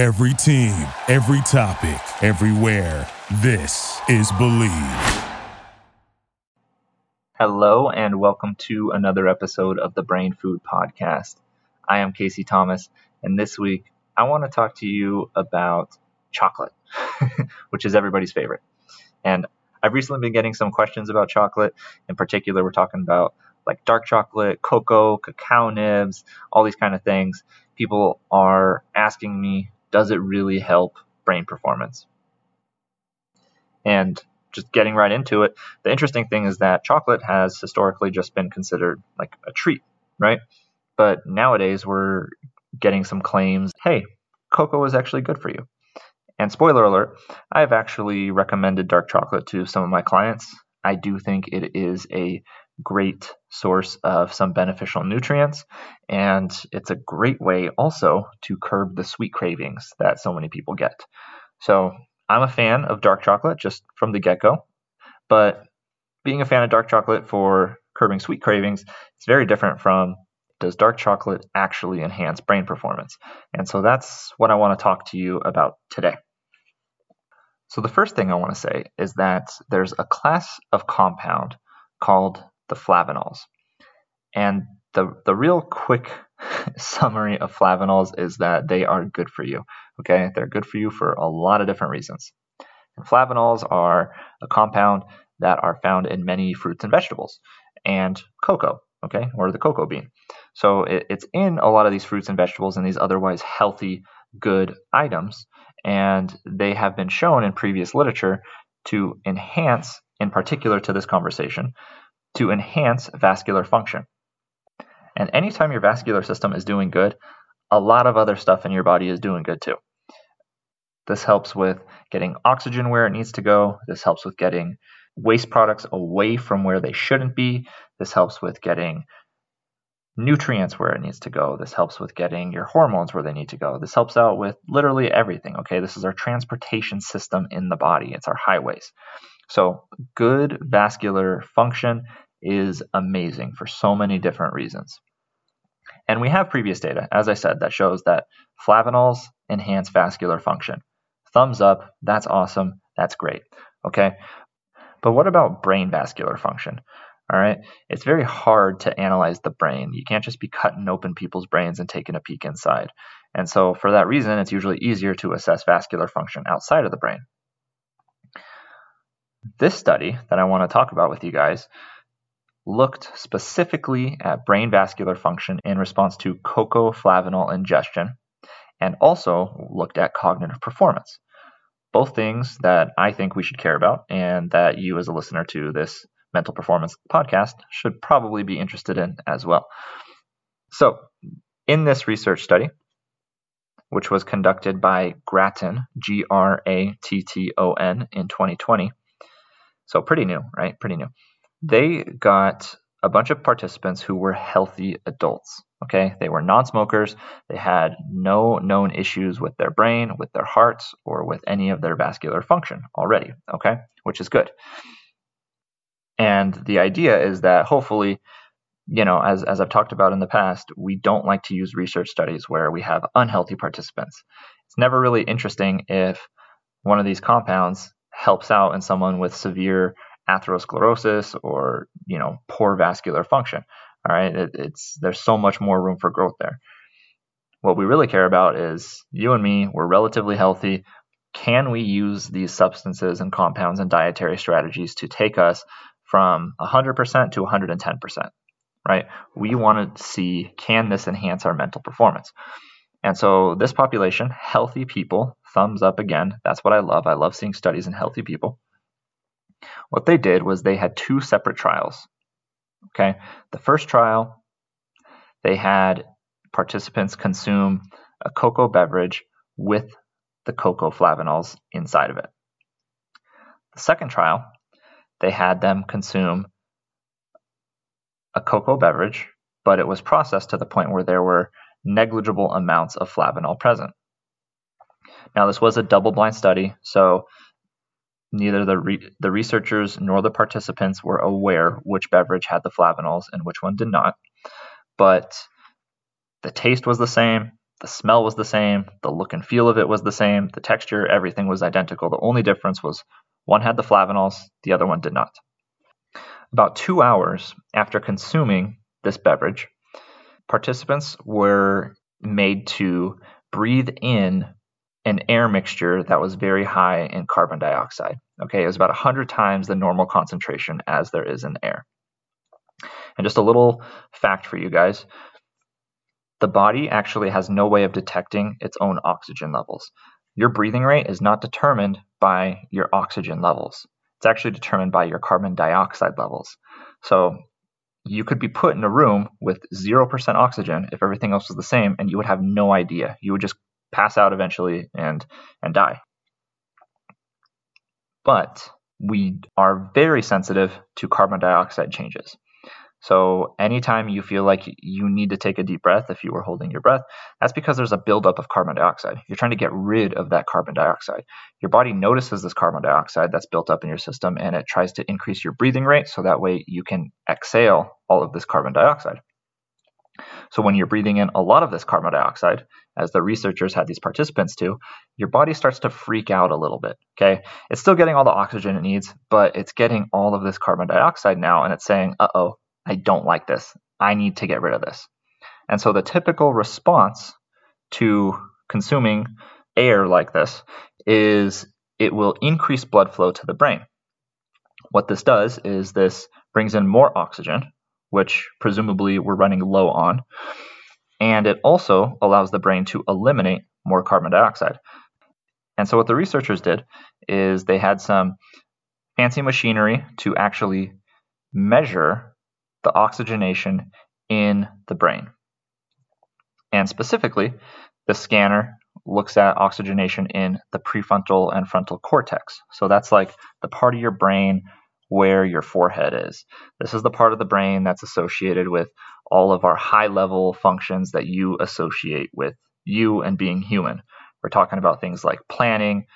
Every team, every topic, everywhere. This is Bleav. Hello, and welcome to another episode of the Brain Food Podcast. I am Casey Thomas, and this week I want to talk to you about chocolate, which is everybody's favorite. And I've recently been getting some questions about chocolate. In particular, we're talking about like dark chocolate, cocoa, cacao nibs, all these kind of things. People are asking me does it really help brain performance? And just getting right into it, the interesting thing is that chocolate has historically just been considered like a treat, right? But nowadays we're getting some claims hey, cocoa is actually good for you. And spoiler alert, I've actually recommended dark chocolate to some of my clients. I do think it is a great source of some beneficial nutrients. And it's a great way also to curb the sweet cravings that so many people get. So I'm a fan of dark chocolate just from the get go. But being a fan of dark chocolate for curbing sweet cravings is very different from does dark chocolate actually enhance brain performance? And so that's what I want to talk to you about today. So, the first thing I want to say is that there's a class of compound called the flavanols. And the, the real quick summary of flavanols is that they are good for you. Okay, they're good for you for a lot of different reasons. And flavanols are a compound that are found in many fruits and vegetables and cocoa, okay, or the cocoa bean. So it, it's in a lot of these fruits and vegetables and these otherwise healthy, good items. And they have been shown in previous literature to enhance, in particular to this conversation, to enhance vascular function. And anytime your vascular system is doing good, a lot of other stuff in your body is doing good too. This helps with getting oxygen where it needs to go. This helps with getting waste products away from where they shouldn't be. This helps with getting nutrients where it needs to go. This helps with getting your hormones where they need to go. This helps out with literally everything. Okay, this is our transportation system in the body, it's our highways. So, good vascular function is amazing for so many different reasons. And we have previous data, as I said, that shows that flavanols enhance vascular function. Thumbs up, that's awesome, that's great. Okay. But what about brain vascular function? All right. It's very hard to analyze the brain. You can't just be cutting open people's brains and taking a peek inside. And so, for that reason, it's usually easier to assess vascular function outside of the brain. This study that I want to talk about with you guys looked specifically at brain vascular function in response to cocoa flavanol ingestion and also looked at cognitive performance. Both things that I think we should care about and that you, as a listener to this mental performance podcast, should probably be interested in as well. So, in this research study, which was conducted by Gratton, G R A T T O N, in 2020, so pretty new, right? Pretty new. They got a bunch of participants who were healthy adults. Okay, they were non smokers. They had no known issues with their brain, with their hearts, or with any of their vascular function already. Okay, which is good. And the idea is that hopefully, you know, as, as I've talked about in the past, we don't like to use research studies where we have unhealthy participants. It's never really interesting if one of these compounds helps out in someone with severe atherosclerosis or you know poor vascular function all right it, it's there's so much more room for growth there what we really care about is you and me we're relatively healthy can we use these substances and compounds and dietary strategies to take us from 100% to 110% right we want to see can this enhance our mental performance and so this population healthy people thumbs up again. That's what I love. I love seeing studies in healthy people. What they did was they had two separate trials. Okay. The first trial, they had participants consume a cocoa beverage with the cocoa flavanols inside of it. The second trial, they had them consume a cocoa beverage, but it was processed to the point where there were negligible amounts of flavanol present. Now, this was a double blind study, so neither the, re- the researchers nor the participants were aware which beverage had the flavanols and which one did not. But the taste was the same, The smell was the same, the look and feel of it was the same, the texture, everything was identical. The only difference was one had the flavanols, the other one did not. About two hours after consuming this beverage, participants were made to breathe in an air mixture that was very high in carbon dioxide. Okay, it was about 100 times the normal concentration as there is in air. And just a little fact for you guys the body actually has no way of detecting its own oxygen levels. Your breathing rate is not determined by your oxygen levels, it's actually determined by your carbon dioxide levels. So you could be put in a room with 0% oxygen if everything else was the same and you would have no idea. You would just pass out eventually and and die. But we are very sensitive to carbon dioxide changes. So anytime you feel like you need to take a deep breath, if you were holding your breath, that's because there's a buildup of carbon dioxide. You're trying to get rid of that carbon dioxide. Your body notices this carbon dioxide that's built up in your system and it tries to increase your breathing rate so that way you can exhale all of this carbon dioxide. So when you're breathing in a lot of this carbon dioxide, as the researchers had these participants do, your body starts to freak out a little bit. Okay. It's still getting all the oxygen it needs, but it's getting all of this carbon dioxide now and it's saying, uh oh, I don't like this. I need to get rid of this. And so the typical response to consuming air like this is it will increase blood flow to the brain. What this does is this brings in more oxygen, which presumably we're running low on, and it also allows the brain to eliminate more carbon dioxide. And so what the researchers did is they had some fancy machinery to actually measure the oxygenation in the brain. And specifically, the scanner looks at oxygenation in the prefrontal and frontal cortex. So that's like the part of your brain where your forehead is. This is the part of the brain that's associated with all of our high level functions that you associate with you and being human. We're talking about things like planning,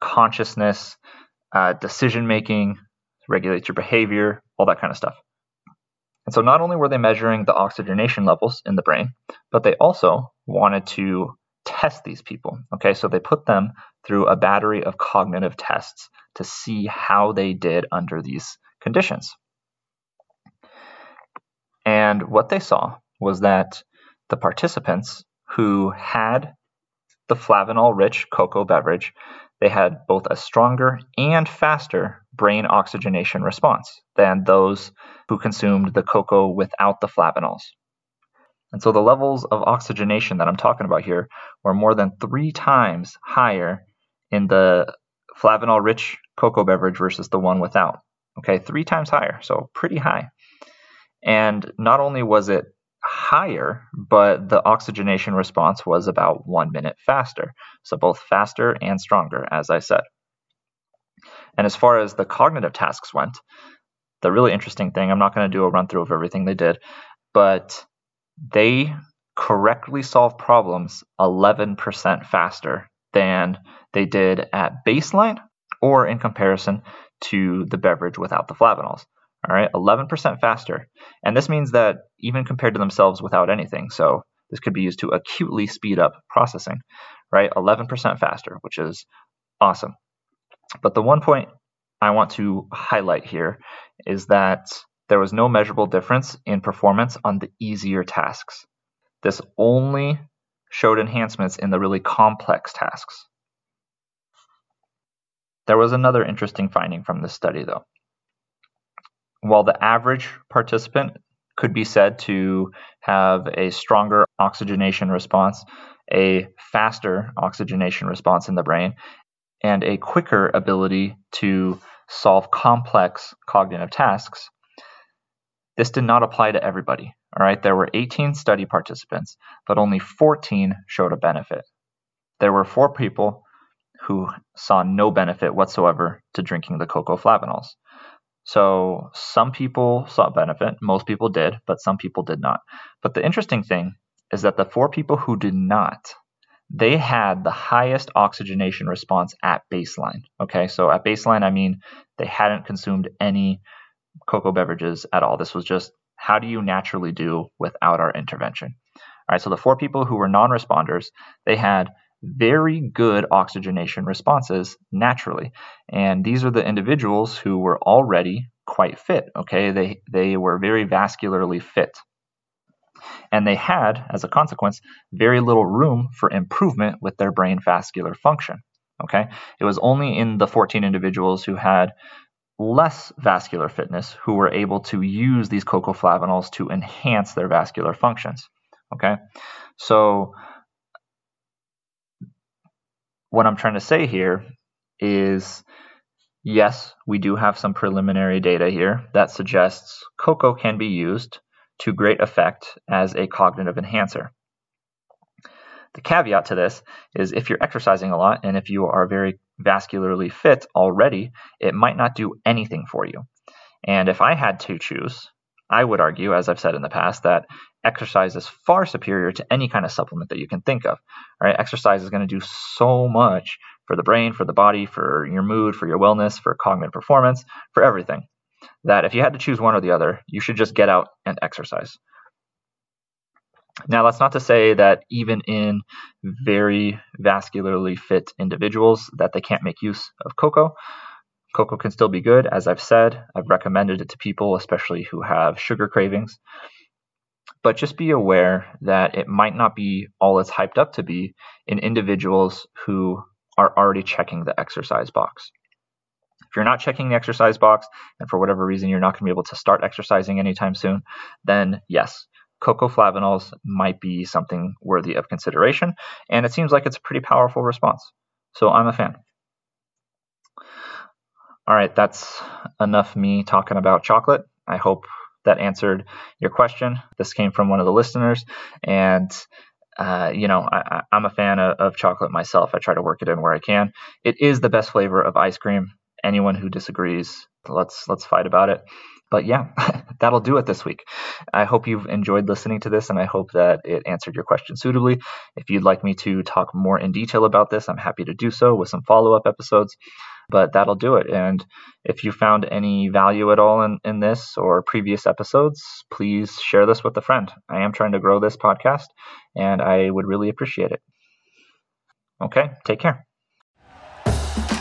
consciousness, uh, decision making, regulates your behavior, all that kind of stuff. And so not only were they measuring the oxygenation levels in the brain, but they also wanted to test these people. Okay, so they put them through a battery of cognitive tests to see how they did under these conditions. And what they saw was that the participants who had the flavanol rich cocoa beverage, they had both a stronger and faster brain oxygenation response than those who consumed the cocoa without the flavanols. And so the levels of oxygenation that I'm talking about here were more than three times higher in the flavanol rich cocoa beverage versus the one without. Okay, three times higher, so pretty high. And not only was it higher, but the oxygenation response was about one minute faster. So both faster and stronger, as I said. And as far as the cognitive tasks went, the really interesting thing, I'm not going to do a run through of everything they did, but they correctly solve problems 11% faster than they did at baseline or in comparison to the beverage without the flavanols. All right, 11% faster. And this means that even compared to themselves without anything, so this could be used to acutely speed up processing, right? 11% faster, which is awesome. But the one point I want to highlight here is that there was no measurable difference in performance on the easier tasks. This only showed enhancements in the really complex tasks. There was another interesting finding from this study, though. While the average participant could be said to have a stronger oxygenation response, a faster oxygenation response in the brain, and a quicker ability to solve complex cognitive tasks. This did not apply to everybody. All right, there were 18 study participants, but only 14 showed a benefit. There were four people who saw no benefit whatsoever to drinking the cocoa flavanols. So some people saw benefit, most people did, but some people did not. But the interesting thing is that the four people who did not they had the highest oxygenation response at baseline. Okay, so at baseline, I mean they hadn't consumed any cocoa beverages at all. This was just how do you naturally do without our intervention? All right, so the four people who were non responders, they had very good oxygenation responses naturally. And these are the individuals who were already quite fit, okay? They, they were very vascularly fit. And they had, as a consequence, very little room for improvement with their brain vascular function. Okay, it was only in the 14 individuals who had less vascular fitness who were able to use these cocoflavanols to enhance their vascular functions. Okay, so what I'm trying to say here is yes, we do have some preliminary data here that suggests cocoa can be used to great effect as a cognitive enhancer. The caveat to this is if you're exercising a lot and if you are very vascularly fit already, it might not do anything for you. And if I had to choose, I would argue, as I've said in the past, that exercise is far superior to any kind of supplement that you can think of. Right? Exercise is going to do so much for the brain, for the body, for your mood, for your wellness, for cognitive performance, for everything. That if you had to choose one or the other, you should just get out and exercise. Now, that's not to say that even in mm-hmm. very vascularly fit individuals that they can't make use of cocoa. Cocoa can still be good, as I've said. I've recommended it to people, especially who have sugar cravings. But just be aware that it might not be all it's hyped up to be in individuals who are already checking the exercise box. If you're not checking the exercise box, and for whatever reason you're not going to be able to start exercising anytime soon, then yes, cocoflavanols might be something worthy of consideration, and it seems like it's a pretty powerful response. So I'm a fan. All right, that's enough me talking about chocolate. I hope that answered your question. This came from one of the listeners, and uh, you know, I, am a fan of, of, chocolate myself. I try to work it in where I can. It is the best flavor of ice cream. Anyone who disagrees, let's let's fight about it. But yeah, that'll do it this week. I hope you've enjoyed listening to this and I hope that it answered your question suitably. If you'd like me to talk more in detail about this, I'm happy to do so with some follow up episodes. But that'll do it. And if you found any value at all in, in this or previous episodes, please share this with a friend. I am trying to grow this podcast and I would really appreciate it. Okay, take care.